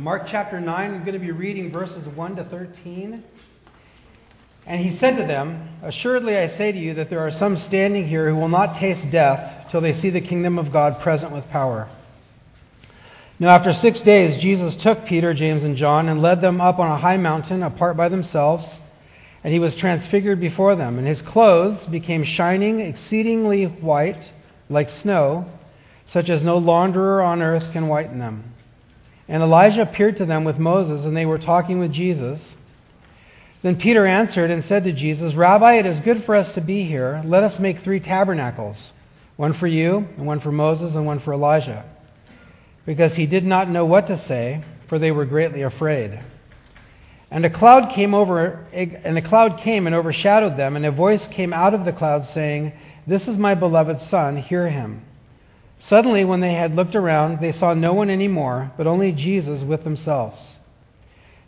Mark chapter 9, I'm going to be reading verses 1 to 13. And he said to them, Assuredly I say to you that there are some standing here who will not taste death till they see the kingdom of God present with power. Now, after six days, Jesus took Peter, James, and John and led them up on a high mountain apart by themselves. And he was transfigured before them, and his clothes became shining, exceedingly white, like snow, such as no launderer on earth can whiten them. And Elijah appeared to them with Moses, and they were talking with Jesus. Then Peter answered and said to Jesus, Rabbi, it is good for us to be here. Let us make three tabernacles one for you, and one for Moses, and one for Elijah. Because he did not know what to say, for they were greatly afraid. And a cloud came over and a cloud came and overshadowed them, and a voice came out of the cloud saying, This is my beloved son, hear him. Suddenly, when they had looked around, they saw no one any more, but only Jesus with themselves.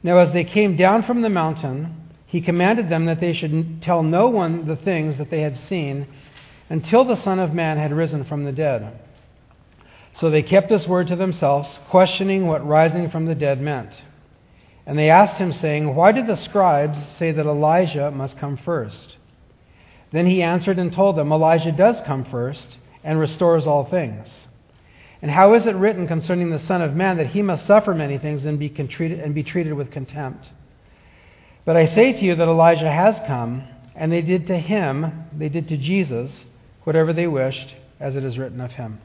Now, as they came down from the mountain, he commanded them that they should tell no one the things that they had seen until the Son of Man had risen from the dead. So they kept this word to themselves, questioning what rising from the dead meant. And they asked him, saying, Why did the scribes say that Elijah must come first? Then he answered and told them, Elijah does come first and restores all things. And how is it written concerning the Son of Man that he must suffer many things and be, treated, and be treated with contempt? But I say to you that Elijah has come, and they did to him, they did to Jesus, whatever they wished, as it is written of him.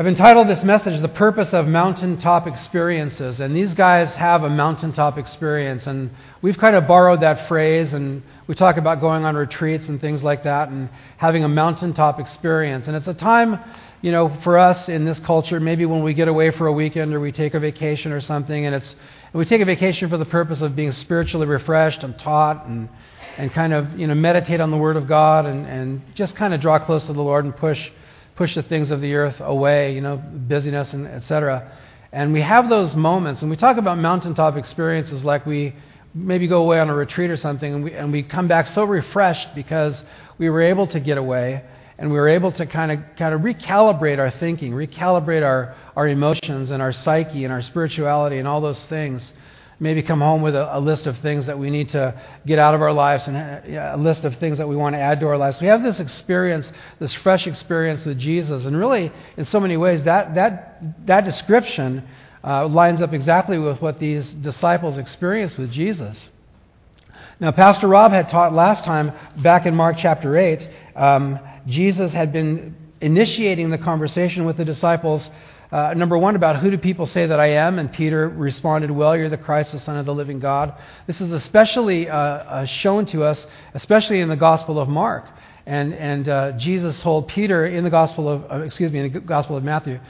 I've entitled this message The Purpose of Mountaintop Experiences. And these guys have a mountaintop experience. And we've kind of borrowed that phrase. And we talk about going on retreats and things like that and having a mountaintop experience. And it's a time, you know, for us in this culture, maybe when we get away for a weekend or we take a vacation or something. And, it's, and we take a vacation for the purpose of being spiritually refreshed and taught and, and kind of, you know, meditate on the Word of God and, and just kind of draw close to the Lord and push push the things of the earth away, you know, busyness and etc. And we have those moments, and we talk about mountaintop experiences like we maybe go away on a retreat or something, and we, and we come back so refreshed because we were able to get away and we were able to kind of kind of recalibrate our thinking, recalibrate our, our emotions and our psyche and our spirituality and all those things maybe come home with a, a, list of things that we need to get out of our lives and a, a list of things that we want to add to our lives. We have this experience, this fresh experience with Jesus, and really, in so many ways, that, that, that description uh, lines up exactly with what these disciples experienced with Jesus. Now, Pastor Rob had taught last time, back in Mark chapter 8, um, Jesus had been initiating the conversation with the disciples uh, number one, about who do people say that I am? And Peter responded, Well, you're the Christ, the Son of the living God. This is especially uh, uh, shown to us, especially in the Gospel of Mark. And, and uh, Jesus told Peter in the Gospel of, uh, excuse me, in the Gospel of Matthew,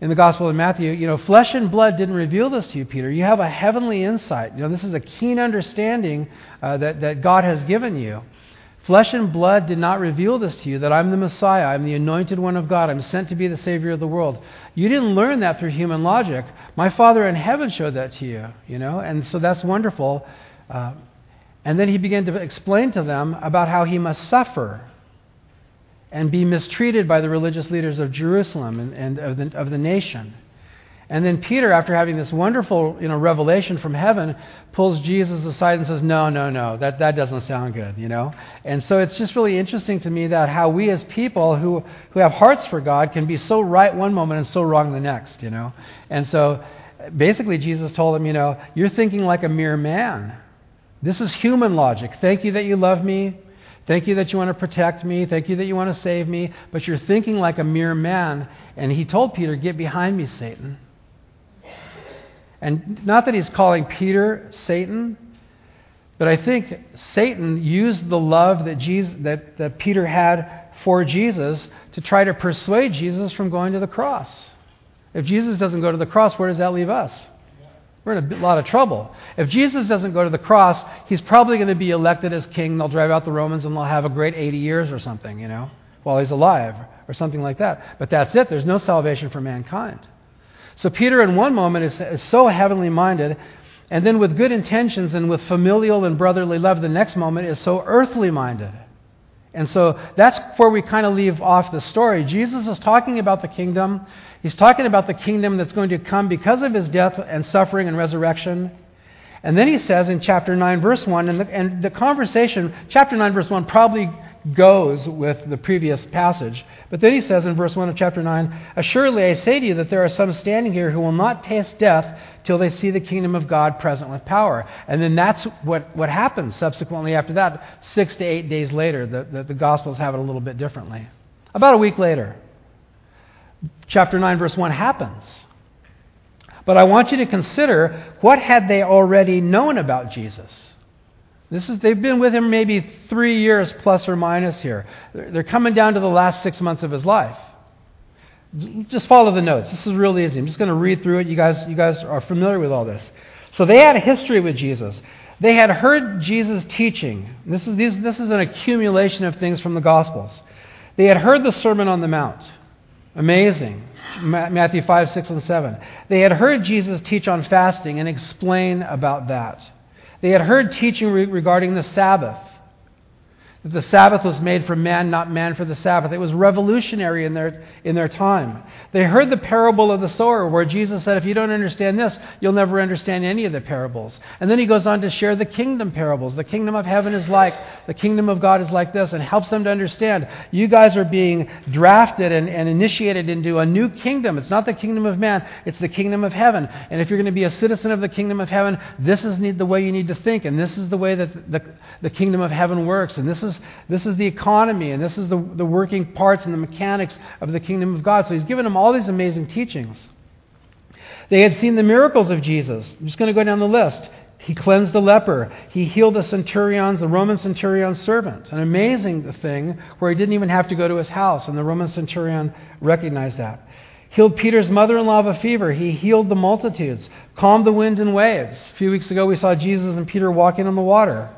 in the Gospel of Matthew, you know, flesh and blood didn't reveal this to you, Peter. You have a heavenly insight. You know, this is a keen understanding uh, that, that God has given you. Flesh and blood did not reveal this to you that I'm the Messiah, I'm the anointed one of God, I'm sent to be the Savior of the world. You didn't learn that through human logic. My Father in heaven showed that to you, you know, and so that's wonderful. Uh, and then he began to explain to them about how he must suffer and be mistreated by the religious leaders of Jerusalem and, and of, the, of the nation. And then Peter, after having this wonderful you know, revelation from heaven, pulls Jesus aside and says, No, no, no, that, that doesn't sound good, you know? And so it's just really interesting to me that how we as people who, who have hearts for God can be so right one moment and so wrong the next, you know? And so basically Jesus told him, you know, you're thinking like a mere man. This is human logic. Thank you that you love me. Thank you that you want to protect me. Thank you that you want to save me. But you're thinking like a mere man. And he told Peter, Get behind me, Satan. And not that he's calling Peter Satan, but I think Satan used the love that, Jesus, that, that Peter had for Jesus to try to persuade Jesus from going to the cross. If Jesus doesn't go to the cross, where does that leave us? We're in a lot of trouble. If Jesus doesn't go to the cross, he's probably going to be elected as king. They'll drive out the Romans and they'll have a great 80 years or something, you know, while he's alive or something like that. But that's it. There's no salvation for mankind. So Peter, in one moment, is, is so heavenly minded, and then with good intentions and with familial and brotherly love, the next moment is so earthly minded. And so that's where we kind of leave off the story. Jesus is talking about the kingdom. He's talking about the kingdom that's going to come because of his death and suffering and resurrection. And then he says in chapter 9, verse 1, and the, and the conversation, chapter 9, verse 1, probably goes with the previous passage. But then he says in verse 1 of chapter 9, Assuredly I say to you that there are some standing here who will not taste death till they see the kingdom of God present with power. And then that's what, what happens subsequently after that. Six to eight days later, the, the, the Gospels have it a little bit differently. About a week later, chapter 9, verse 1 happens. But I want you to consider what had they already known about Jesus? This is, they've been with him maybe three years plus or minus here. They're coming down to the last six months of his life. Just follow the notes. This is really easy. I'm just going to read through it. You guys, you guys are familiar with all this. So they had a history with Jesus. They had heard Jesus teaching. This is, these, this is an accumulation of things from the Gospels. They had heard the Sermon on the Mount. Amazing. Matthew 5, 6, and 7. They had heard Jesus teach on fasting and explain about that. They had heard teaching re- regarding the Sabbath that the Sabbath was made for man, not man for the Sabbath. It was revolutionary in their, in their time. They heard the parable of the sower, where Jesus said, If you don't understand this, you'll never understand any of the parables. And then he goes on to share the kingdom parables. The kingdom of heaven is like, the kingdom of God is like this, and helps them to understand you guys are being drafted and, and initiated into a new kingdom. It's not the kingdom of man, it's the kingdom of heaven. And if you're going to be a citizen of the kingdom of heaven, this is the way you need to think, and this is the way that the, the kingdom of heaven works, and this is is, this is the economy, and this is the, the working parts and the mechanics of the kingdom of God. So he's given them all these amazing teachings. They had seen the miracles of Jesus. I'm just going to go down the list. He cleansed the leper. He healed the centurion's, the Roman centurion's servant. An amazing thing where he didn't even have to go to his house, and the Roman centurion recognized that. Healed Peter's mother in law of a fever. He healed the multitudes, calmed the wind and waves. A few weeks ago, we saw Jesus and Peter walking on the water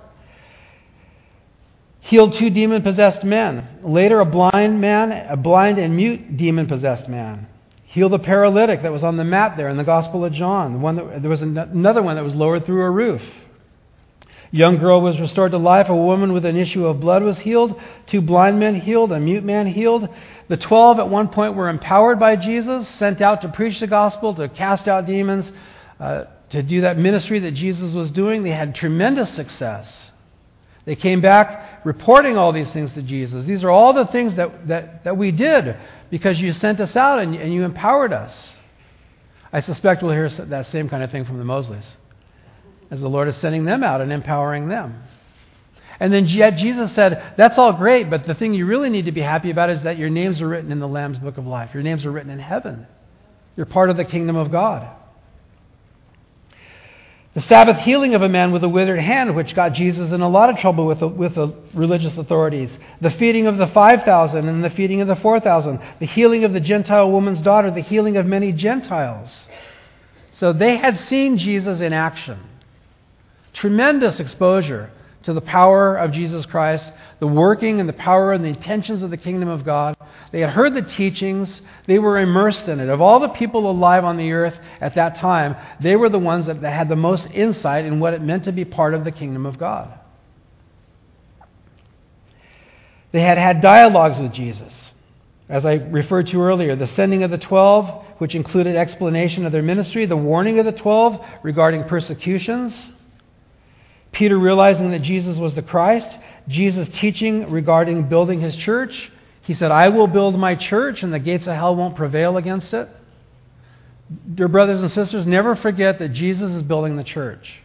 healed two demon possessed men. Later, a blind man, a blind and mute demon possessed man. Healed a paralytic that was on the mat there in the Gospel of John. The one that, there was another one that was lowered through a roof. Young girl was restored to life. A woman with an issue of blood was healed. Two blind men healed. A mute man healed. The twelve at one point were empowered by Jesus, sent out to preach the gospel, to cast out demons, uh, to do that ministry that Jesus was doing. They had tremendous success. They came back reporting all these things to Jesus. These are all the things that, that, that we did because you sent us out and, and you empowered us. I suspect we'll hear that same kind of thing from the Mosleys as the Lord is sending them out and empowering them. And then yet Jesus said, That's all great, but the thing you really need to be happy about is that your names are written in the Lamb's book of life. Your names are written in heaven. You're part of the kingdom of God. The Sabbath healing of a man with a withered hand, which got Jesus in a lot of trouble with the, with the religious authorities. The feeding of the 5,000 and the feeding of the 4,000. The healing of the Gentile woman's daughter. The healing of many Gentiles. So they had seen Jesus in action. Tremendous exposure to the power of Jesus Christ, the working and the power and the intentions of the kingdom of God. They had heard the teachings, they were immersed in it. Of all the people alive on the earth at that time, they were the ones that, that had the most insight in what it meant to be part of the kingdom of God. They had had dialogues with Jesus. As I referred to earlier, the sending of the twelve, which included explanation of their ministry, the warning of the twelve regarding persecutions, Peter realizing that Jesus was the Christ, Jesus teaching regarding building his church. He said, I will build my church, and the gates of hell won't prevail against it. Dear brothers and sisters, never forget that Jesus is building the church.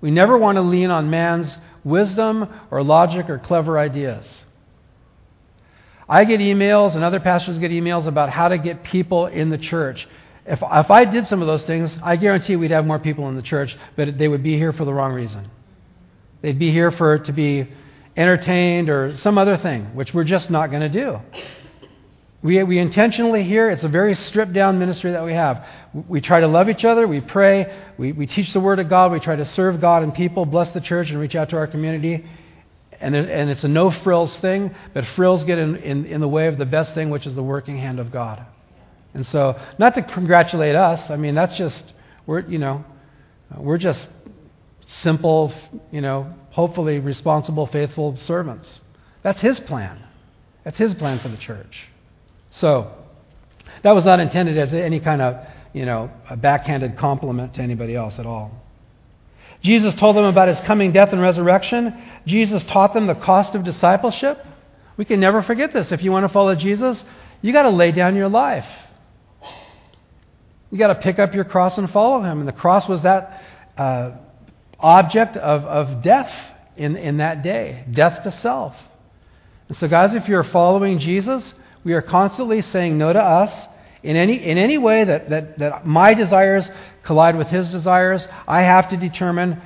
We never want to lean on man's wisdom or logic or clever ideas. I get emails, and other pastors get emails about how to get people in the church. If, if I did some of those things, I guarantee we'd have more people in the church, but they would be here for the wrong reason. They'd be here for to be entertained or some other thing, which we're just not going to do. We, we intentionally here, it's a very stripped down ministry that we have. We try to love each other, we pray, we, we teach the Word of God, we try to serve God and people, bless the church, and reach out to our community. And, and it's a no frills thing, but frills get in, in, in the way of the best thing, which is the working hand of God. And so, not to congratulate us, I mean, that's just, we're, you know, we're just simple, you know, hopefully responsible, faithful servants. That's his plan. That's his plan for the church. So, that was not intended as any kind of, you know, a backhanded compliment to anybody else at all. Jesus told them about his coming death and resurrection. Jesus taught them the cost of discipleship. We can never forget this. If you want to follow Jesus, you got to lay down your life. You got to pick up your cross and follow him. And the cross was that uh, object of, of death in, in that day death to self. And so, guys, if you're following Jesus, we are constantly saying no to us in any, in any way that, that, that my desires collide with his desires. I have to determine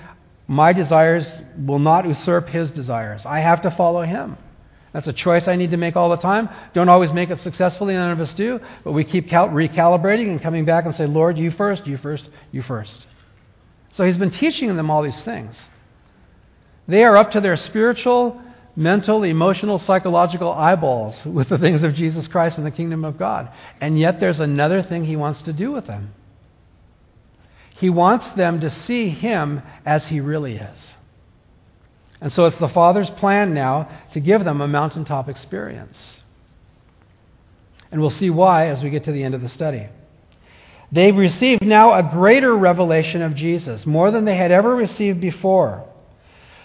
my desires will not usurp his desires. I have to follow him. That's a choice I need to make all the time. Don't always make it successfully, none of us do, but we keep cal- recalibrating and coming back and say, Lord, you first, you first, you first. So he's been teaching them all these things. They are up to their spiritual, mental, emotional, psychological eyeballs with the things of Jesus Christ and the kingdom of God. And yet there's another thing he wants to do with them. He wants them to see him as he really is. And so it's the Father's plan now to give them a mountaintop experience. And we'll see why as we get to the end of the study. They received now a greater revelation of Jesus, more than they had ever received before.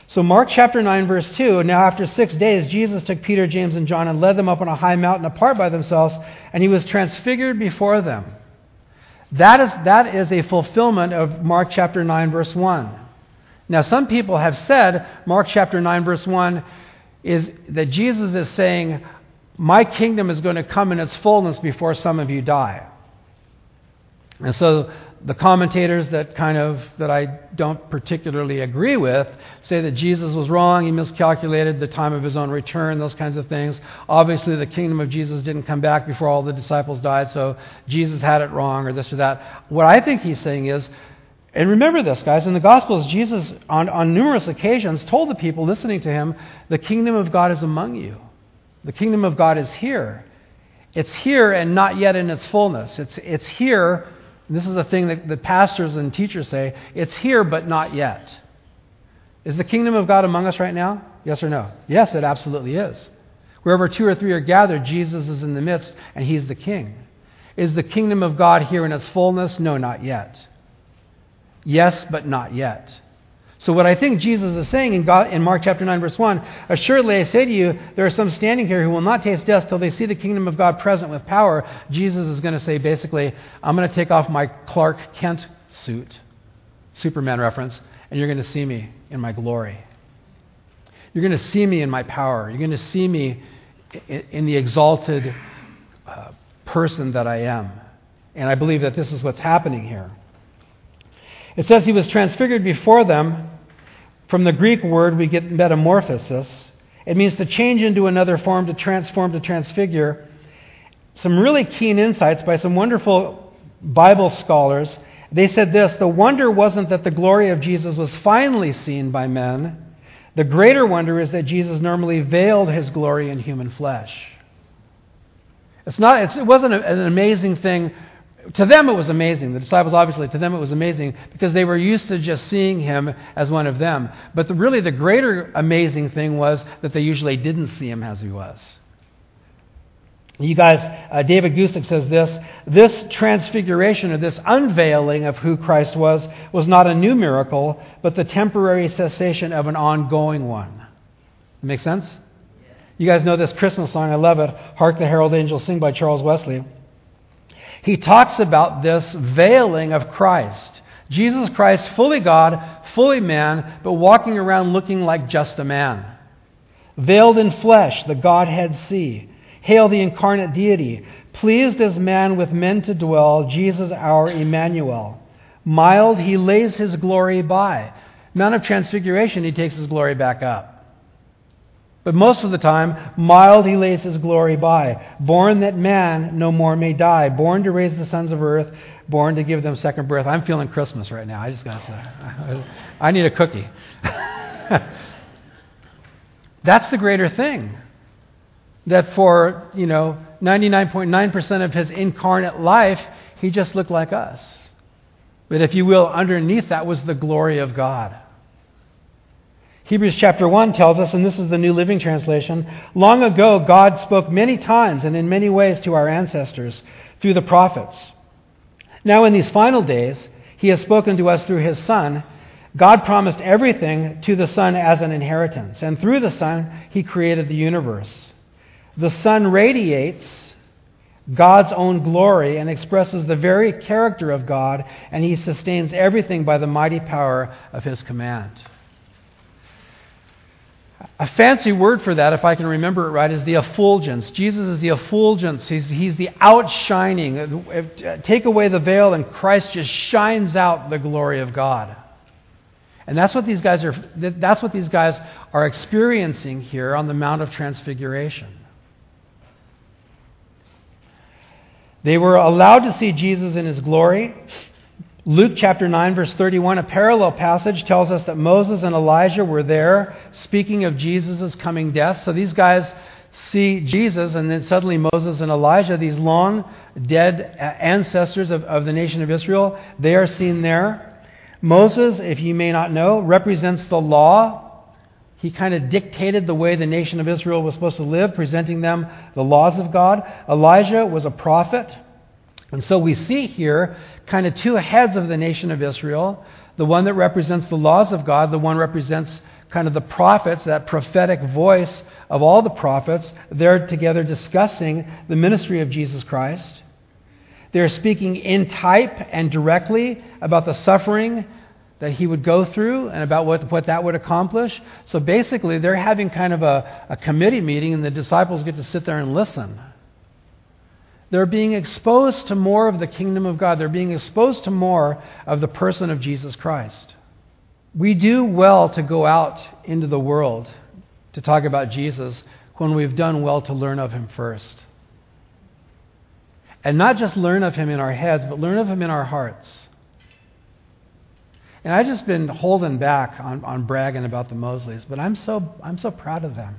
So, Mark chapter 9, verse 2 Now, after six days, Jesus took Peter, James, and John and led them up on a high mountain apart by themselves, and he was transfigured before them. That is, that is a fulfillment of Mark chapter 9, verse 1. Now, some people have said, Mark chapter 9, verse 1, is that Jesus is saying, My kingdom is going to come in its fullness before some of you die. And so the commentators that kind of that I don't particularly agree with say that Jesus was wrong, he miscalculated the time of his own return, those kinds of things. Obviously the kingdom of Jesus didn't come back before all the disciples died, so Jesus had it wrong or this or that. What I think he's saying is and remember this, guys, in the Gospels, Jesus, on, on numerous occasions, told the people listening to him, The kingdom of God is among you. The kingdom of God is here. It's here and not yet in its fullness. It's, it's here. This is a thing that the pastors and teachers say it's here, but not yet. Is the kingdom of God among us right now? Yes or no? Yes, it absolutely is. Wherever two or three are gathered, Jesus is in the midst, and he's the king. Is the kingdom of God here in its fullness? No, not yet. Yes, but not yet. So, what I think Jesus is saying in, God, in Mark chapter 9, verse 1 Assuredly, I say to you, there are some standing here who will not taste death till they see the kingdom of God present with power. Jesus is going to say, basically, I'm going to take off my Clark Kent suit, Superman reference, and you're going to see me in my glory. You're going to see me in my power. You're going to see me in, the exalted uh, person that I am. And I believe that this is what's happening here. It says he was transfigured before them. From the Greek word, we get metamorphosis. It means to change into another form, to transform, to transfigure. Some really keen insights by some wonderful Bible scholars. They said this the wonder wasn't that the glory of Jesus was finally seen by men. The greater wonder is that Jesus normally veiled his glory in human flesh. It's not, it's, it wasn't an amazing thing to them it was amazing. The disciples, obviously, to them it was amazing because they were used to just seeing him as one of them. But the, really, the greater amazing thing was that they usually didn't see him as he was. You guys, uh, David Guzik says this this transfiguration or this unveiling of who Christ was was not a new miracle, but the temporary cessation of an ongoing one. Make sense? You guys know this Christmas song. I love it. Hark the Herald Angels Sing by Charles Wesley he talks about this veiling of Christ. Jesus Christ, fully God, fully man, but walking around looking like just a man. Veiled in flesh, the Godhead see. Hail the incarnate deity. Pleased as man with men to dwell, Jesus our Emmanuel. Mild, he lays his glory by. Mount of Transfiguration, he takes his glory back up. But most of the time, mild he lays his glory by. Born that man no more may die. Born to raise the sons of earth. Born to give them second birth. I'm feeling Christmas right now. I just got to say. I need a cookie. That's the greater thing. That for, you know, 99.9% of his incarnate life, he just looked like us. But if you will, underneath that was the glory of God. Hebrews chapter 1 tells us, and this is the New Living Translation long ago, God spoke many times and in many ways to our ancestors through the prophets. Now, in these final days, He has spoken to us through His Son. God promised everything to the Son as an inheritance, and through the Son, He created the universe. The Son radiates God's own glory and expresses the very character of God, and He sustains everything by the mighty power of His command. A fancy word for that, if I can remember it right, is the effulgence. Jesus is the effulgence. He's, he's the outshining. Uh, uh, take away the veil, and Christ just shines out the glory of God. And that's what these guys are, that's what these guys are experiencing here on the Mount of Transfiguration. They were allowed to see Jesus in his glory. Luke chapter 9, verse 31, a parallel passage tells us that Moses and Elijah were there speaking of Jesus' coming death. So these guys see Jesus, and then suddenly Moses and Elijah, these long dead ancestors of, of the nation of Israel, they are seen there. Moses, if you may not know, represents the law. He kind of dictated the way the nation of Israel was supposed to live, presenting them the laws of God. Elijah was a prophet. And so we see here kind of two heads of the nation of Israel the one that represents the laws of God, the one represents kind of the prophets, that prophetic voice of all the prophets. They're together discussing the ministry of Jesus Christ. They're speaking in type and directly about the suffering that he would go through and about what, what that would accomplish. So basically, they're having kind of a, a committee meeting, and the disciples get to sit there and listen. They're being exposed to more of the kingdom of God. They're being exposed to more of the person of Jesus Christ. We do well to go out into the world to talk about Jesus when we've done well to learn of him first. And not just learn of him in our heads, but learn of him in our hearts. And I've just been holding back on, on bragging about the Mosleys, but I'm so, I'm so proud of them.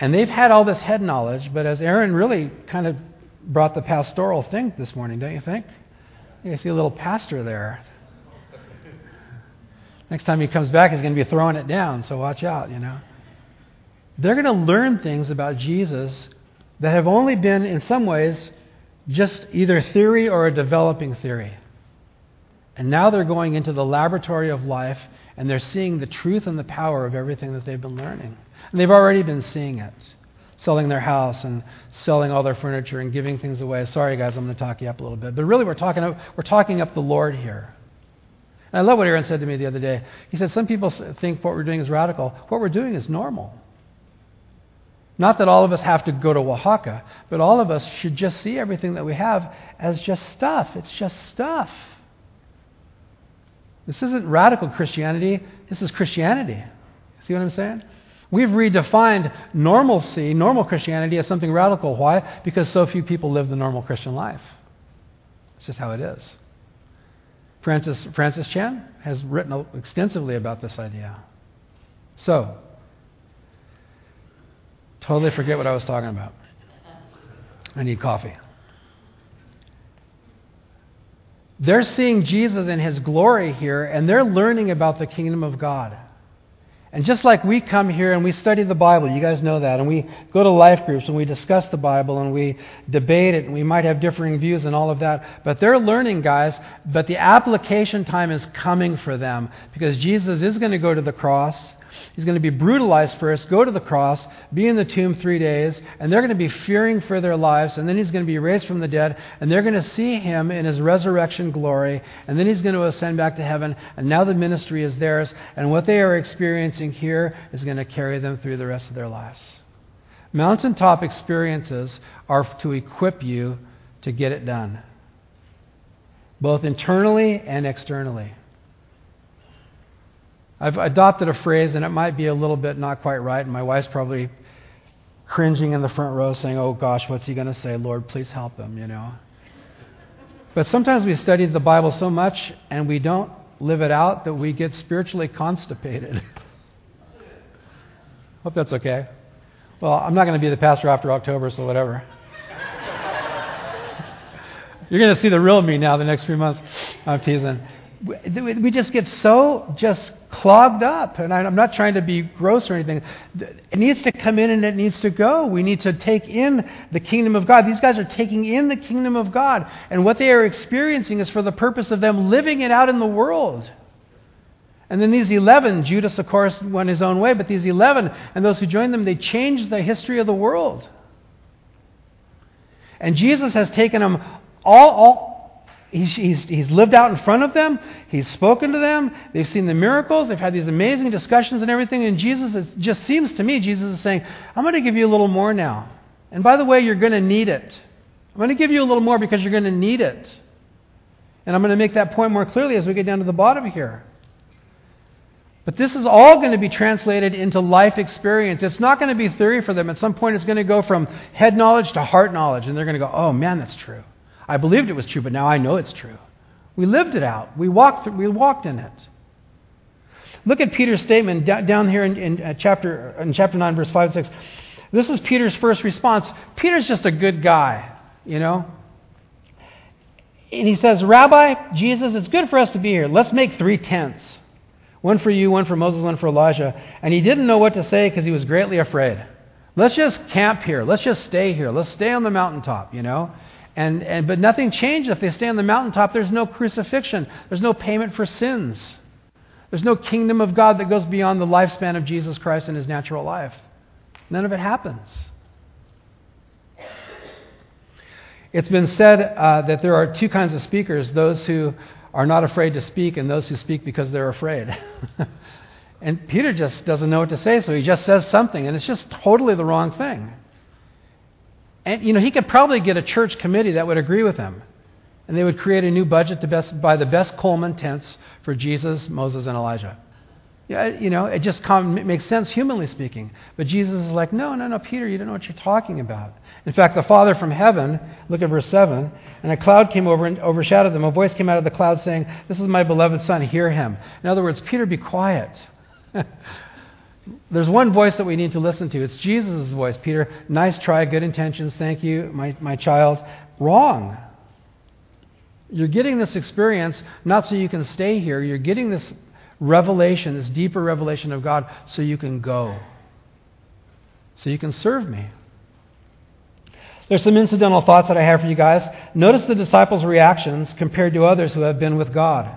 And they've had all this head knowledge, but as Aaron really kind of brought the pastoral thing this morning, don't you think? You see a little pastor there. Next time he comes back, he's going to be throwing it down, so watch out, you know. They're going to learn things about Jesus that have only been, in some ways, just either theory or a developing theory. And now they're going into the laboratory of life and they're seeing the truth and the power of everything that they've been learning. And they've already been seeing it, selling their house and selling all their furniture and giving things away. Sorry, guys, I'm going to talk you up a little bit. But really, we're talking up, we're talking up the Lord here. And I love what Aaron said to me the other day. He said, Some people think what we're doing is radical. What we're doing is normal. Not that all of us have to go to Oaxaca, but all of us should just see everything that we have as just stuff. It's just stuff. This isn't radical Christianity, this is Christianity. See what I'm saying? We've redefined normalcy, normal Christianity, as something radical. Why? Because so few people live the normal Christian life. It's just how it is. Francis, Francis Chan has written extensively about this idea. So, totally forget what I was talking about. I need coffee. They're seeing Jesus in his glory here, and they're learning about the kingdom of God. And just like we come here and we study the Bible, you guys know that, and we go to life groups and we discuss the Bible and we debate it and we might have differing views and all of that, but they're learning, guys, but the application time is coming for them because Jesus is going to go to the cross He's going to be brutalized first, go to the cross, be in the tomb three days, and they're going to be fearing for their lives, and then he's going to be raised from the dead, and they're going to see him in his resurrection glory, and then he's going to ascend back to heaven, and now the ministry is theirs, and what they are experiencing here is going to carry them through the rest of their lives. Mountaintop experiences are to equip you to get it done, both internally and externally. I've adopted a phrase, and it might be a little bit not quite right, and my wife's probably cringing in the front row saying, Oh gosh, what's he going to say? Lord, please help him, you know. But sometimes we study the Bible so much and we don't live it out that we get spiritually constipated. Hope that's okay. Well, I'm not going to be the pastor after October, so whatever. You're going to see the real me now the next few months. I'm teasing. We just get so just clogged up. And I'm not trying to be gross or anything. It needs to come in and it needs to go. We need to take in the kingdom of God. These guys are taking in the kingdom of God. And what they are experiencing is for the purpose of them living it out in the world. And then these 11, Judas, of course, went his own way, but these 11 and those who joined them, they changed the history of the world. And Jesus has taken them all, all he's, he's, he's lived out in front of them. He's spoken to them. They've seen the miracles. They've had these amazing discussions and everything. And Jesus, it just seems to me, Jesus is saying, I'm going to give you a little more now. And by the way, you're going to need it. I'm going to give you a little more because you're going to need it. And I'm going to make that point more clearly as we get down to the bottom here. But this is all going to be translated into life experience. It's not going to be theory for them. At some point, it's going to go from head knowledge to heart knowledge. And they're going to go, oh, man, that's true. I believed it was true, but now I know it's true. We lived it out. We walked, we walked in it. Look at Peter's statement down here in, in, uh, chapter, in chapter 9, verse 5 and 6. This is Peter's first response. Peter's just a good guy, you know? And he says, Rabbi, Jesus, it's good for us to be here. Let's make three tents one for you, one for Moses, one for Elijah. And he didn't know what to say because he was greatly afraid. Let's just camp here. Let's just stay here. Let's stay on the mountaintop, you know? And, and, but nothing changes if they stay on the mountaintop. There's no crucifixion, there's no payment for sins. There's no kingdom of God that goes beyond the lifespan of Jesus Christ and his natural life. None of it happens. It's been said uh, that there are two kinds of speakers those who are not afraid to speak and those who speak because they're afraid. and Peter just doesn't know what to say, so he just says something, and it's just totally the wrong thing. And, you know, he could probably get a church committee that would agree with him. And they would create a new budget to best, buy the best Coleman tents for Jesus, Moses, and Elijah. Yeah, you know, it just makes sense humanly speaking. But Jesus is like, no, no, no, Peter, you don't know what you're talking about. In fact, the Father from heaven, look at verse 7, and a cloud came over and overshadowed them. A voice came out of the cloud saying, This is my beloved Son, hear him. In other words, Peter, be quiet. There's one voice that we need to listen to. It's Jesus' voice. Peter, nice try, good intentions, thank you, my, my child. Wrong. You're getting this experience not so you can stay here. You're getting this revelation, this deeper revelation of God, so you can go. So you can serve me. There's some incidental thoughts that I have for you guys. Notice the disciples' reactions compared to others who have been with God.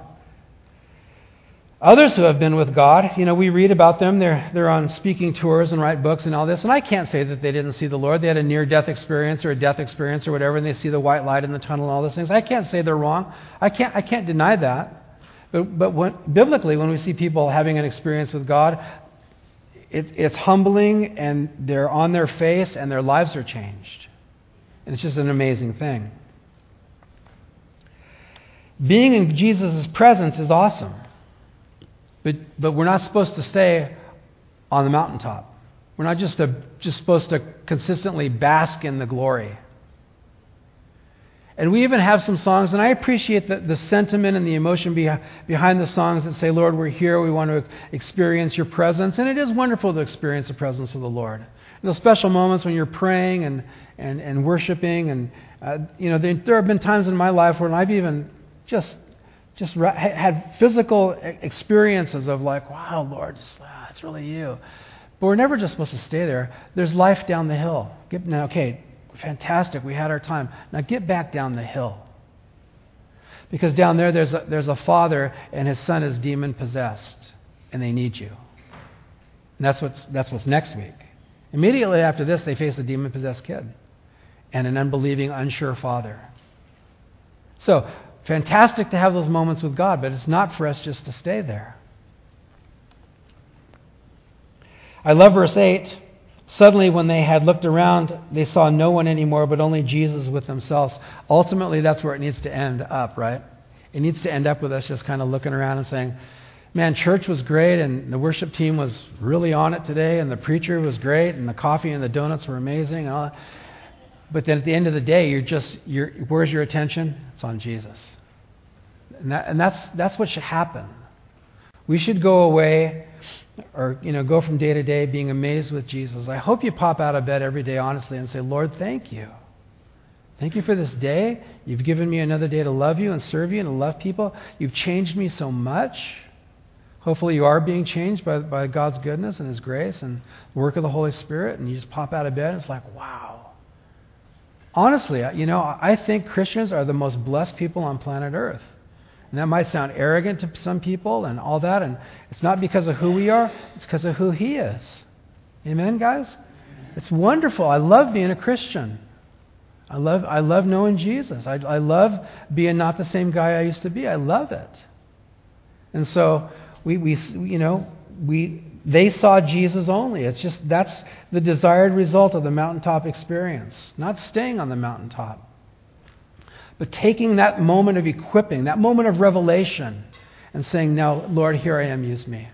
Others who have been with God, you know, we read about them. They're, they're on speaking tours and write books and all this. And I can't say that they didn't see the Lord. They had a near death experience or a death experience or whatever, and they see the white light in the tunnel and all those things. I can't say they're wrong. I can't, I can't deny that. But, but when, biblically, when we see people having an experience with God, it, it's humbling and they're on their face and their lives are changed. And it's just an amazing thing. Being in Jesus' presence is awesome. But, but we're not supposed to stay on the mountaintop. We're not just, a, just supposed to consistently bask in the glory. And we even have some songs, and I appreciate the, the sentiment and the emotion be, behind the songs that say, Lord, we're here, we want to experience your presence. And it is wonderful to experience the presence of the Lord. In those special moments when you're praying and, and, and worshiping, and, uh, you know, there, there, have been times in my life when I've even just, just had physical experiences of like, wow, Lord, ah, it's really you. But we're never just supposed to stay there. There's life down the hill. Get, now, okay, Fantastic, we had our time. Now get back down the hill. Because down there, there's a, there's a father, and his son is demon possessed, and they need you. And that's what's, that's what's next week. Immediately after this, they face a demon possessed kid and an unbelieving, unsure father. So, fantastic to have those moments with God, but it's not for us just to stay there. I love verse 8. Suddenly, when they had looked around, they saw no one anymore, but only Jesus with themselves. Ultimately, that's where it needs to end up, right? It needs to end up with us just kind of looking around and saying, Man, church was great, and the worship team was really on it today, and the preacher was great, and the coffee and the donuts were amazing. And all But then at the end of the day, you're just, you're, where's your attention? It's on Jesus. And, that, and that's, that's what should happen. We should go away or you know go from day to day being amazed with Jesus. I hope you pop out of bed every day honestly and say, "Lord, thank you. Thank you for this day. You've given me another day to love you and serve you and to love people. You've changed me so much. Hopefully, you are being changed by, by God's goodness and His grace and the work of the Holy Spirit, and you just pop out of bed and it's like, wow. Honestly, you know, I think Christians are the most blessed people on planet Earth. And that might sound arrogant to some people and all that, and it's not because of who we are, it's because of who He is. Amen, guys? It's wonderful. I love being a Christian. I love, I love knowing Jesus. I, I love being not the same guy I used to be. I love it. And so we, we you know, we, they saw Jesus only. It's just that's the desired result of the mountaintop experience, not staying on the mountaintop, but taking that moment of equipping, that moment of revelation, and saying, Now, Lord, here I am, use me.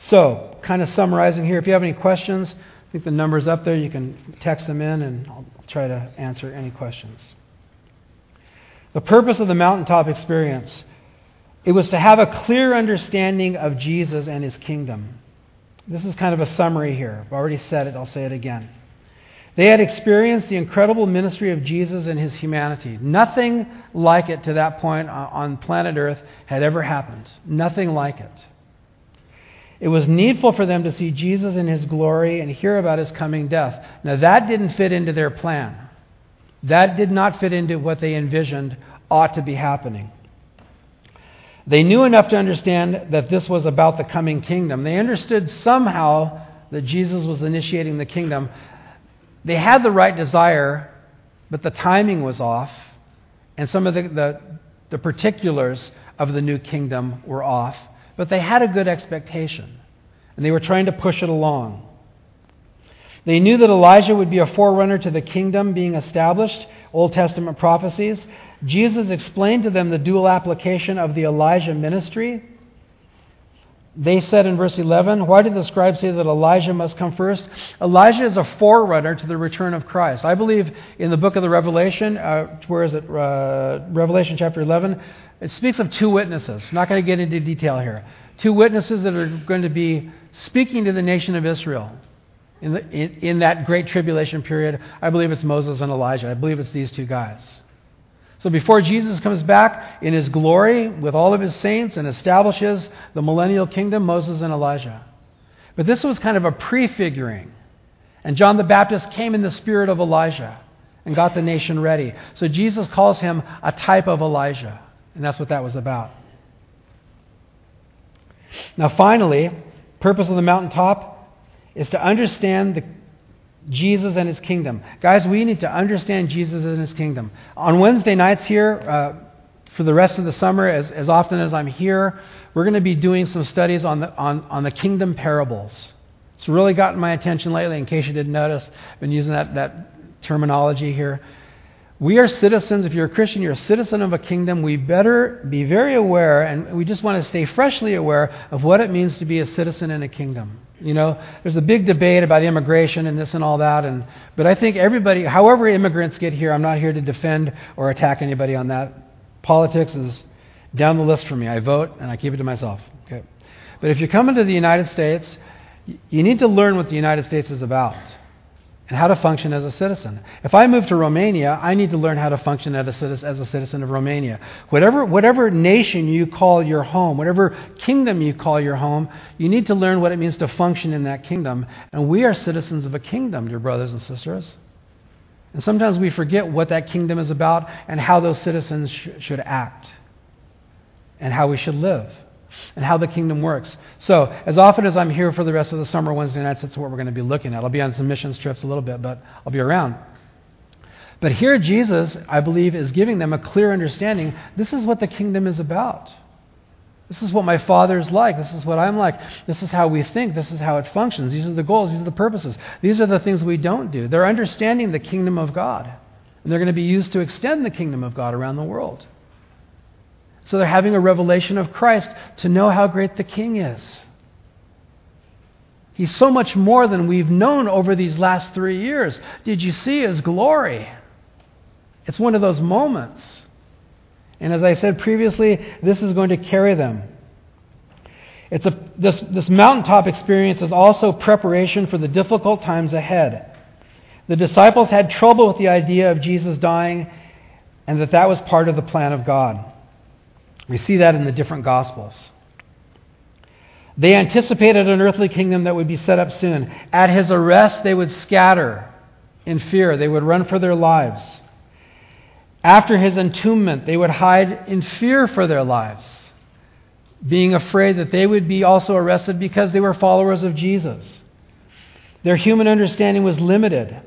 So, kind of summarizing here, if you have any questions, I think the number's up there. You can text them in, and I'll try to answer any questions. The purpose of the mountaintop experience it was to have a clear understanding of Jesus and his kingdom. This is kind of a summary here. I've already said it, I'll say it again. They had experienced the incredible ministry of Jesus and his humanity. Nothing like it to that point on planet Earth had ever happened. Nothing like it. It was needful for them to see Jesus in his glory and hear about his coming death. Now, that didn't fit into their plan. That did not fit into what they envisioned ought to be happening. They knew enough to understand that this was about the coming kingdom. They understood somehow that Jesus was initiating the kingdom. They had the right desire, but the timing was off, and some of the, the, the particulars of the new kingdom were off. But they had a good expectation, and they were trying to push it along. They knew that Elijah would be a forerunner to the kingdom being established, Old Testament prophecies. Jesus explained to them the dual application of the Elijah ministry. They said in verse 11, Why did the scribes say that Elijah must come first? Elijah is a forerunner to the return of Christ. I believe in the book of the Revelation, uh, where is it? Uh, Revelation chapter 11, it speaks of two witnesses. I'm not going to get into detail here. Two witnesses that are going to be speaking to the nation of Israel in, the, in, in that great tribulation period. I believe it's Moses and Elijah. I believe it's these two guys. So before Jesus comes back in his glory with all of his saints and establishes the millennial kingdom, Moses and Elijah. But this was kind of a prefiguring. And John the Baptist came in the spirit of Elijah and got the nation ready. So Jesus calls him a type of Elijah. And that's what that was about. Now, finally, purpose of the mountaintop is to understand the Jesus and his kingdom. Guys, we need to understand Jesus and his kingdom. On Wednesday nights here, uh, for the rest of the summer, as, as often as I'm here, we're going to be doing some studies on the, on, on the kingdom parables. It's really gotten my attention lately, in case you didn't notice. I've been using that, that terminology here. We are citizens. If you're a Christian, you're a citizen of a kingdom. We better be very aware, and we just want to stay freshly aware of what it means to be a citizen in a kingdom. You know, there's a big debate about immigration and this and all that, and but I think everybody, however immigrants get here, I'm not here to defend or attack anybody on that. Politics is down the list for me. I vote and I keep it to myself. Okay, but if you're coming to the United States, you need to learn what the United States is about and how to function as a citizen. If I move to Romania, I need to learn how to function as a citizen of Romania. Whatever, whatever nation you call your home, whatever kingdom you call your home, you need to learn what it means to function in that kingdom. And we are citizens of a kingdom, dear brothers and sisters. And sometimes we forget what that kingdom is about and how those citizens sh- should act and how we should live and how the kingdom works. So, as often as I'm here for the rest of the summer Wednesday nights, that's what we're going to be looking at. I'll be on some missions trips a little bit, but I'll be around. But here, Jesus, I believe, is giving them a clear understanding this is what the kingdom is about. This is what my Father is like. This is what I'm like. This is how we think. This is how it functions. These are the goals. These are the purposes. These are the things we don't do. They're understanding the kingdom of God. And they're going to be used to extend the kingdom of God around the world. So they're having a revelation of Christ to know how great the King is. He's so much more than we've known over these last three years. Did you see his glory? It's one of those moments. And as I said previously, this is going to carry them. It's a, this, this mountaintop experience is also preparation for the difficult times ahead. The disciples had trouble with the idea of Jesus dying and that that was part of the plan of God. We see that in the different Gospels. They anticipated an earthly kingdom that would be set up soon. At his arrest, they would scatter in fear, they would run for their lives. After his entombment, they would hide in fear for their lives, being afraid that they would be also arrested because they were followers of Jesus. Their human understanding was limited.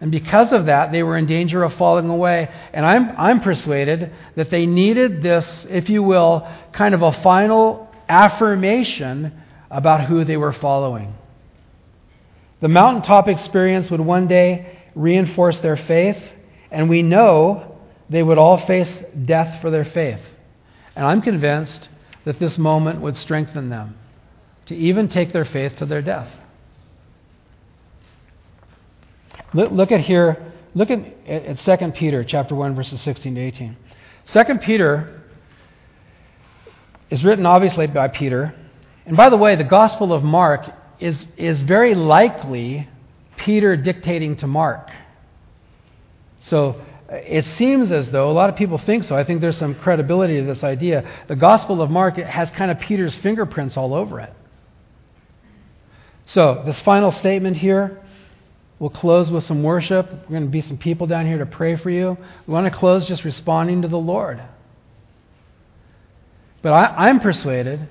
And because of that, they were in danger of falling away. And I'm, I'm persuaded that they needed this, if you will, kind of a final affirmation about who they were following. The mountaintop experience would one day reinforce their faith, and we know they would all face death for their faith. And I'm convinced that this moment would strengthen them to even take their faith to their death. Look, look at here, look at, at 2 Peter chapter 1, verses 16 to 18. 2 Peter is written obviously by Peter. And by the way, the Gospel of Mark is, is very likely Peter dictating to Mark. So uh, it seems as though a lot of people think so. I think there's some credibility to this idea. The Gospel of Mark has kind of Peter's fingerprints all over it. So, this final statement here We'll close with some worship. We're going to be some people down here to pray for you. We want to close just responding to the Lord. But I, am persuaded,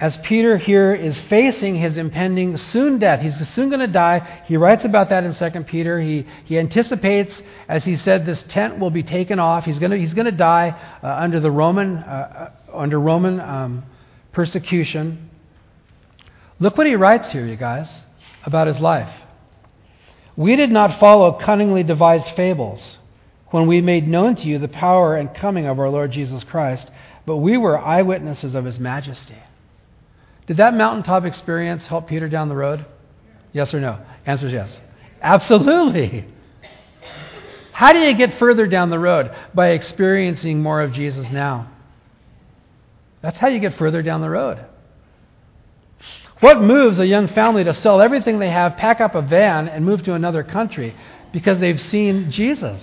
as Peter here is facing his impending soon death, he's soon going to die. He writes about that in 2 Peter. He, he anticipates, as he said, this tent will be taken off. He's going to, he's going to die uh, under the Roman, uh, uh, under Roman um, persecution. Look what he writes here, you guys, about his life. We did not follow cunningly devised fables when we made known to you the power and coming of our Lord Jesus Christ, but we were eyewitnesses of his majesty. Did that mountaintop experience help Peter down the road? Yes or no? Answer is yes. Absolutely. How do you get further down the road? By experiencing more of Jesus now. That's how you get further down the road. What moves a young family to sell everything they have, pack up a van, and move to another country? Because they've seen Jesus.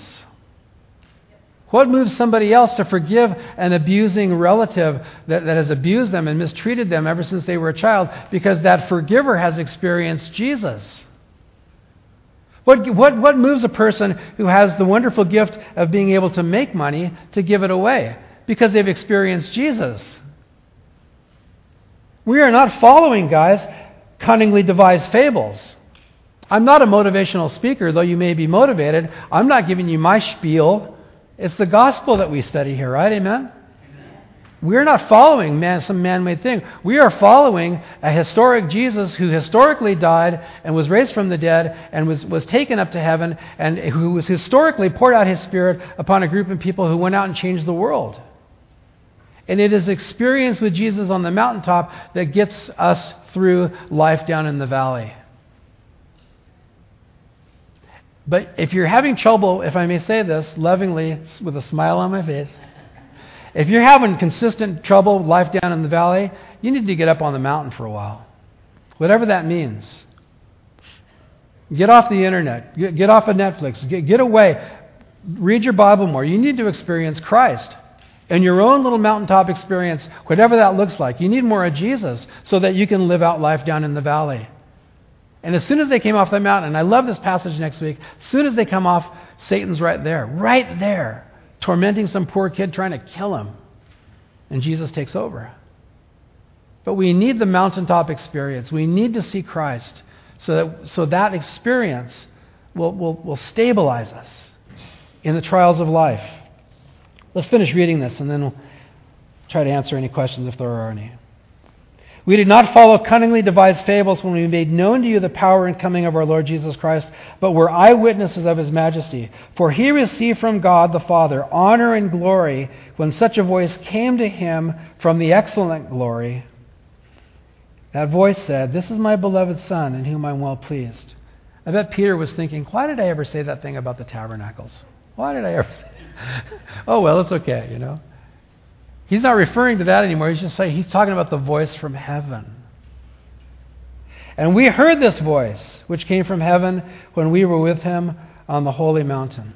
What moves somebody else to forgive an abusing relative that, that has abused them and mistreated them ever since they were a child? Because that forgiver has experienced Jesus. What, what, what moves a person who has the wonderful gift of being able to make money to give it away? Because they've experienced Jesus. We are not following, guys, cunningly devised fables. I'm not a motivational speaker, though you may be motivated. I'm not giving you my spiel. It's the gospel that we study here, right? Amen? We're not following man, some man made thing. We are following a historic Jesus who historically died and was raised from the dead and was, was taken up to heaven and who was historically poured out his spirit upon a group of people who went out and changed the world. And it is experience with Jesus on the mountaintop that gets us through life down in the valley. But if you're having trouble, if I may say this lovingly with a smile on my face, if you're having consistent trouble, life down in the valley, you need to get up on the mountain for a while. Whatever that means. Get off the internet. Get, off of Netflix. Get, get away. Read your Bible more. You need to experience Christ in your own little mountaintop experience, whatever that looks like. You need more of Jesus so that you can live out life down in the valley. And as soon as they came off the mountain, and I love this passage next week, as soon as they come off, Satan's right there, right there, tormenting some poor kid trying to kill him. And Jesus takes over. But we need the mountaintop experience. We need to see Christ so that, so that experience will, will, will stabilize us in the trials of life. Let's finish reading this and then we'll try to answer any questions if there are any. We did not follow cunningly devised fables when we made known to you the power and coming of our Lord Jesus Christ, but were eyewitnesses of his majesty. For he received from God the Father honor and glory when such a voice came to him from the excellent glory. That voice said, This is my beloved Son, in whom I'm well pleased. I bet Peter was thinking, Why did I ever say that thing about the tabernacles? Why did I ever say oh, well, it's okay, you know. He's not referring to that anymore. He's just saying he's talking about the voice from heaven. And we heard this voice, which came from heaven when we were with him on the holy mountain.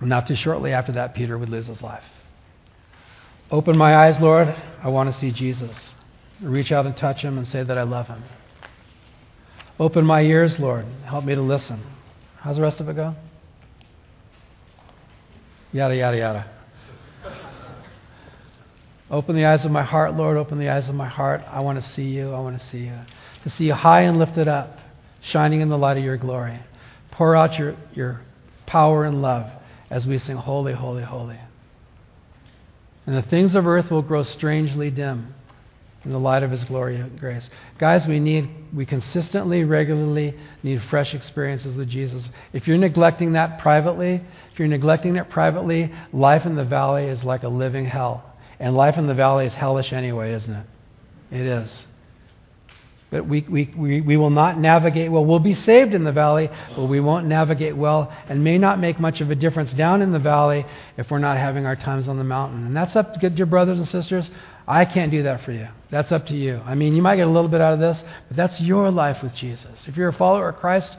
not too shortly after that, Peter would lose his life. Open my eyes, Lord. I want to see Jesus. Reach out and touch him and say that I love him. Open my ears, Lord. Help me to listen. How's the rest of it go? Yada, yada, yada. Open the eyes of my heart, Lord. Open the eyes of my heart. I want to see you. I want to see you. To see you high and lifted up, shining in the light of your glory. Pour out your, your power and love as we sing, Holy, Holy, Holy. And the things of earth will grow strangely dim in the light of his glory and grace. Guys, we need, we consistently, regularly need fresh experiences with Jesus. If you're neglecting that privately, if you're neglecting it privately, life in the valley is like a living hell. And life in the valley is hellish anyway, isn't it? It is. But we, we, we, we will not navigate well. We'll be saved in the valley, but we won't navigate well and may not make much of a difference down in the valley if we're not having our times on the mountain. And that's up to your brothers and sisters. I can't do that for you. That's up to you. I mean, you might get a little bit out of this, but that's your life with Jesus. If you're a follower of Christ,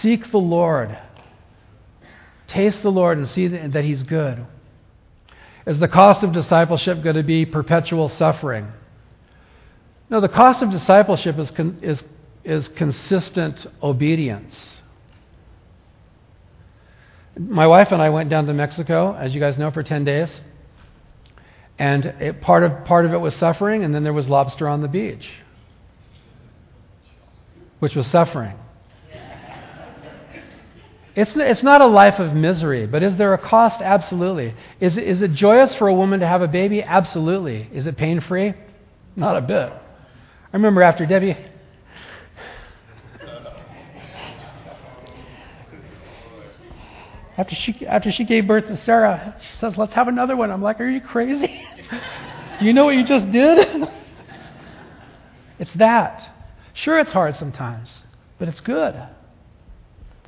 seek the Lord. Taste the Lord and see that He's good. Is the cost of discipleship going to be perpetual suffering? No, the cost of discipleship is, con- is, is consistent obedience. My wife and I went down to Mexico, as you guys know, for 10 days. And it, part, of, part of it was suffering, and then there was lobster on the beach, which was suffering. It's, it's not a life of misery, but is there a cost? Absolutely. Is is it joyous for a woman to have a baby? Absolutely. Is it pain free? Not a bit. I remember after Debbie. After she, after she gave birth to Sarah, she says, Let's have another one. I'm like, Are you crazy? Do you know what you just did? it's that. Sure, it's hard sometimes, but it's good.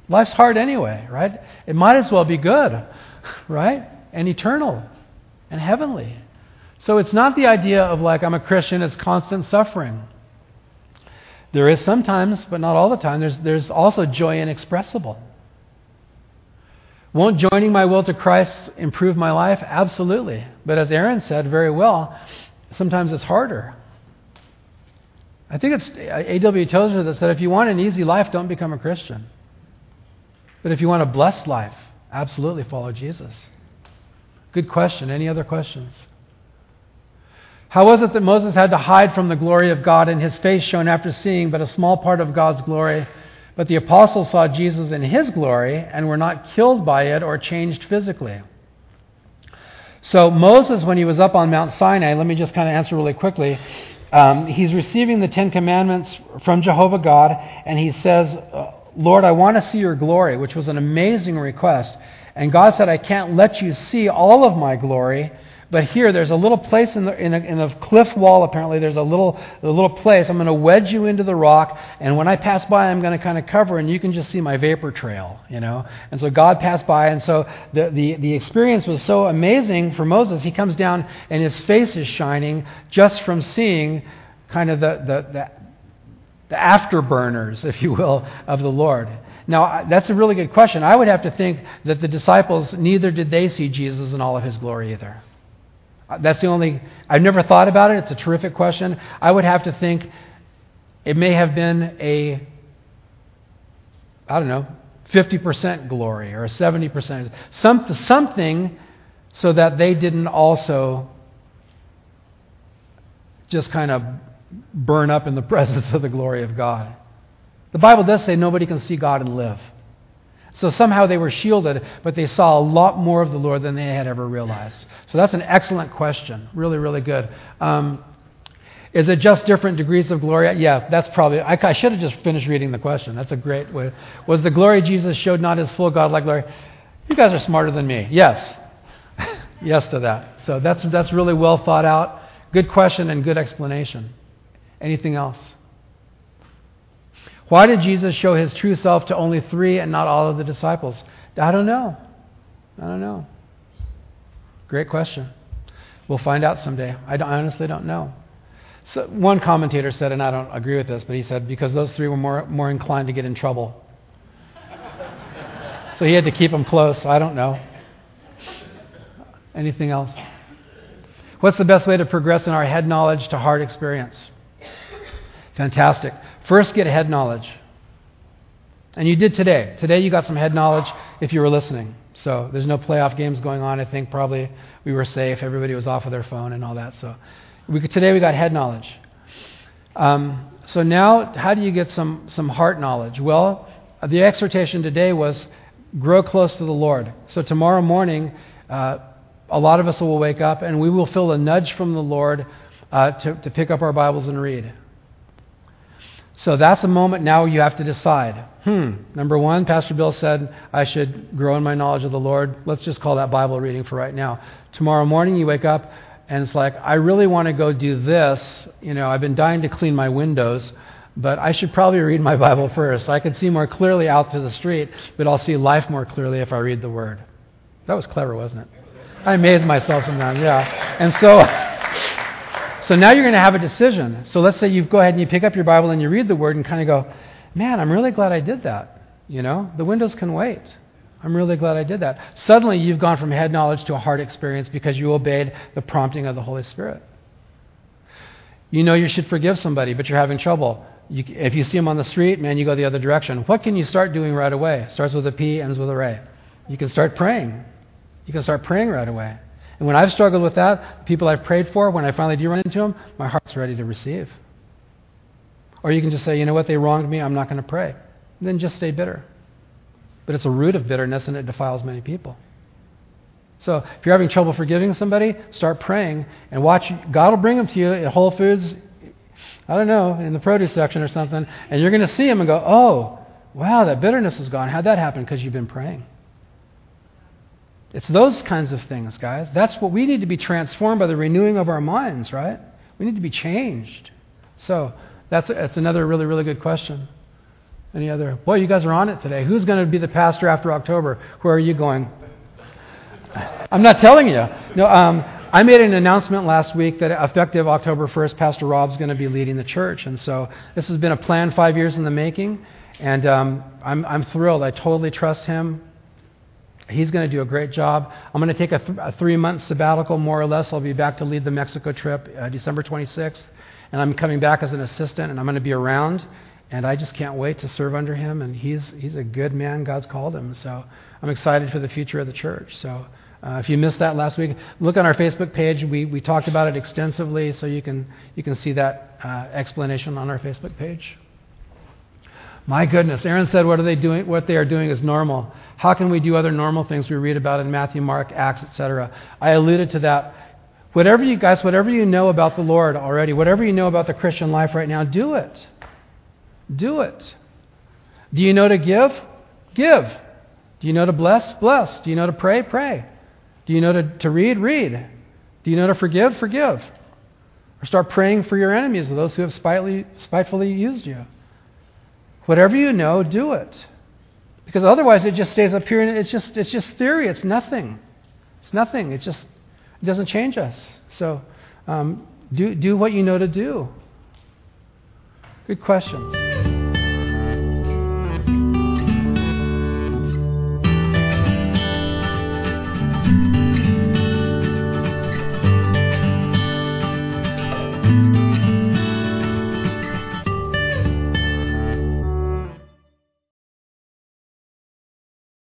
Life's hard anyway, right? It might as well be good, right? And eternal and heavenly. So it's not the idea of like, I'm a Christian, it's constant suffering. There is sometimes, but not all the time. There's, there's also joy inexpressible. Won't joining my will to Christ improve my life? Absolutely. But as Aaron said very well, sometimes it's harder. I think it's A.W. Tozer that said if you want an easy life, don't become a Christian. But if you want a blessed life, absolutely follow Jesus. Good question. Any other questions? How was it that Moses had to hide from the glory of God and his face shone after seeing but a small part of God's glory? But the apostles saw Jesus in his glory and were not killed by it or changed physically. So, Moses, when he was up on Mount Sinai, let me just kind of answer really quickly. Um, he's receiving the Ten Commandments from Jehovah God, and he says, Lord, I want to see your glory, which was an amazing request. And God said, I can't let you see all of my glory but here, there's a little place in the, in, a, in the cliff wall, apparently, there's a little, a little place. I'm going to wedge you into the rock, and when I pass by, I'm going to kind of cover, and you can just see my vapor trail, you know? And so God passed by, and so the, the, the experience was so amazing for Moses. He comes down, and his face is shining just from seeing kind of the, the, the, the afterburners, if you will, of the Lord. Now, that's a really good question. I would have to think that the disciples, neither did they see Jesus in all of his glory either. Uh, that's the only, I've never thought about it. It's a terrific question. I would have to think it may have been a, I don't know, 50% glory or 70%, some, something so that they didn't also just kind of burn up in the presence of the glory of God. The Bible does say nobody can see God and live. So somehow they were shielded, but they saw a lot more of the Lord than they had ever realized. So that's an excellent question. Really, really good. Um, is it just different degrees of glory? Yeah, that's probably. I, I, should have just finished reading the question. That's a great way. Was the glory Jesus showed not his full godlike glory? You guys are smarter than me. Yes. yes to that. So that's, that's really well thought out. Good question and good explanation. Anything else? Why did Jesus show his true self to only three and not all of the disciples? I don't know. I don't know. Great question. We'll find out someday. I, honestly don't know. So one commentator said, and I don't agree with this, but he said because those three were more, more inclined to get in trouble. so he had to keep them close. I don't know. Anything else? What's the best way to progress in our head knowledge to heart experience? Fantastic. First, get head knowledge. And you did today. Today, you got some head knowledge if you were listening. So there's no playoff games going on. I think probably we were safe. Everybody was off of their phone and all that. So we, today, we got head knowledge. Um, so now, how do you get some, some heart knowledge? Well, the exhortation today was grow close to the Lord. So tomorrow morning, uh, a lot of us will wake up and we will feel a nudge from the Lord uh, to, to pick up our Bibles and read. So that's a moment now you have to decide. Hmm, number one, Pastor Bill said I should grow in my knowledge of the Lord. Let's just call that Bible reading for right now. Tomorrow morning you wake up and it's like, I really want to go do this. You know, I've been dying to clean my windows, but I should probably read my Bible first. I can see more clearly out to the street, but I'll see life more clearly if I read the Word. That was clever, wasn't it? I amaze myself sometimes, yeah. And so, so now you're going to have a decision. So let's say you go ahead and you pick up your Bible and you read the Word and kind of go, man, I'm really glad I did that. You know, the windows can wait. I'm really glad I did that. Suddenly you've gone from head knowledge to a heart experience because you obeyed the prompting of the Holy Spirit. You know you should forgive somebody, but you're having trouble. You, if you see them on the street, man, you go the other direction. What can you start doing right away? Starts with a P, ends with a Ray. You can start praying. You can start praying right away. And when I've struggled with that, the people I've prayed for, when I finally do run into them, my heart's ready to receive. Or you can just say, you know what, they wronged me, I'm not going to pray. And then just stay bitter. But it's a root of bitterness and it defiles many people. So if you're having trouble forgiving somebody, start praying and watch. God will bring them to you at Whole Foods, I don't know, in the produce section or something, and you're going to see them and go, oh, wow, that bitterness is gone. How'd that happen? Because you've been praying. It's those kinds of things, guys. That's what we need to be transformed by the renewing of our minds, right? We need to be changed. So that's, that's another really, really good question. Any other? Boy, you guys are on it today. Who's going to be the pastor after October? Where are you going? I'm not telling you. No, um, I made an announcement last week that effective October 1st, Pastor Rob's going to be leading the church. And so this has been a plan five years in the making. And um, I'm, I'm thrilled. I totally trust him. He's going to do a great job. I'm going to take a, th- a three month sabbatical, more or less. I'll be back to lead the Mexico trip uh, December 26th. And I'm coming back as an assistant, and I'm going to be around. And I just can't wait to serve under him. And he's, he's a good man. God's called him. So I'm excited for the future of the church. So uh, if you missed that last week, look on our Facebook page. We, we talked about it extensively, so you can, you can see that uh, explanation on our Facebook page. My goodness, Aaron said what are they doing what they are doing is normal. How can we do other normal things we read about in Matthew, Mark, Acts, etc.? I alluded to that. Whatever you guys, whatever you know about the Lord already, whatever you know about the Christian life right now, do it. Do it. Do you know to give? Give. Do you know to bless? Bless. Do you know to pray? Pray. Do you know to, to read? Read. Do you know to forgive? Forgive. Or start praying for your enemies, those who have spitefully, spitefully used you. Whatever you know, do it. Because otherwise it just stays up here and it's just, it's just theory. It's nothing. It's nothing. It just it doesn't change us. So um, do, do what you know to do. Good questions.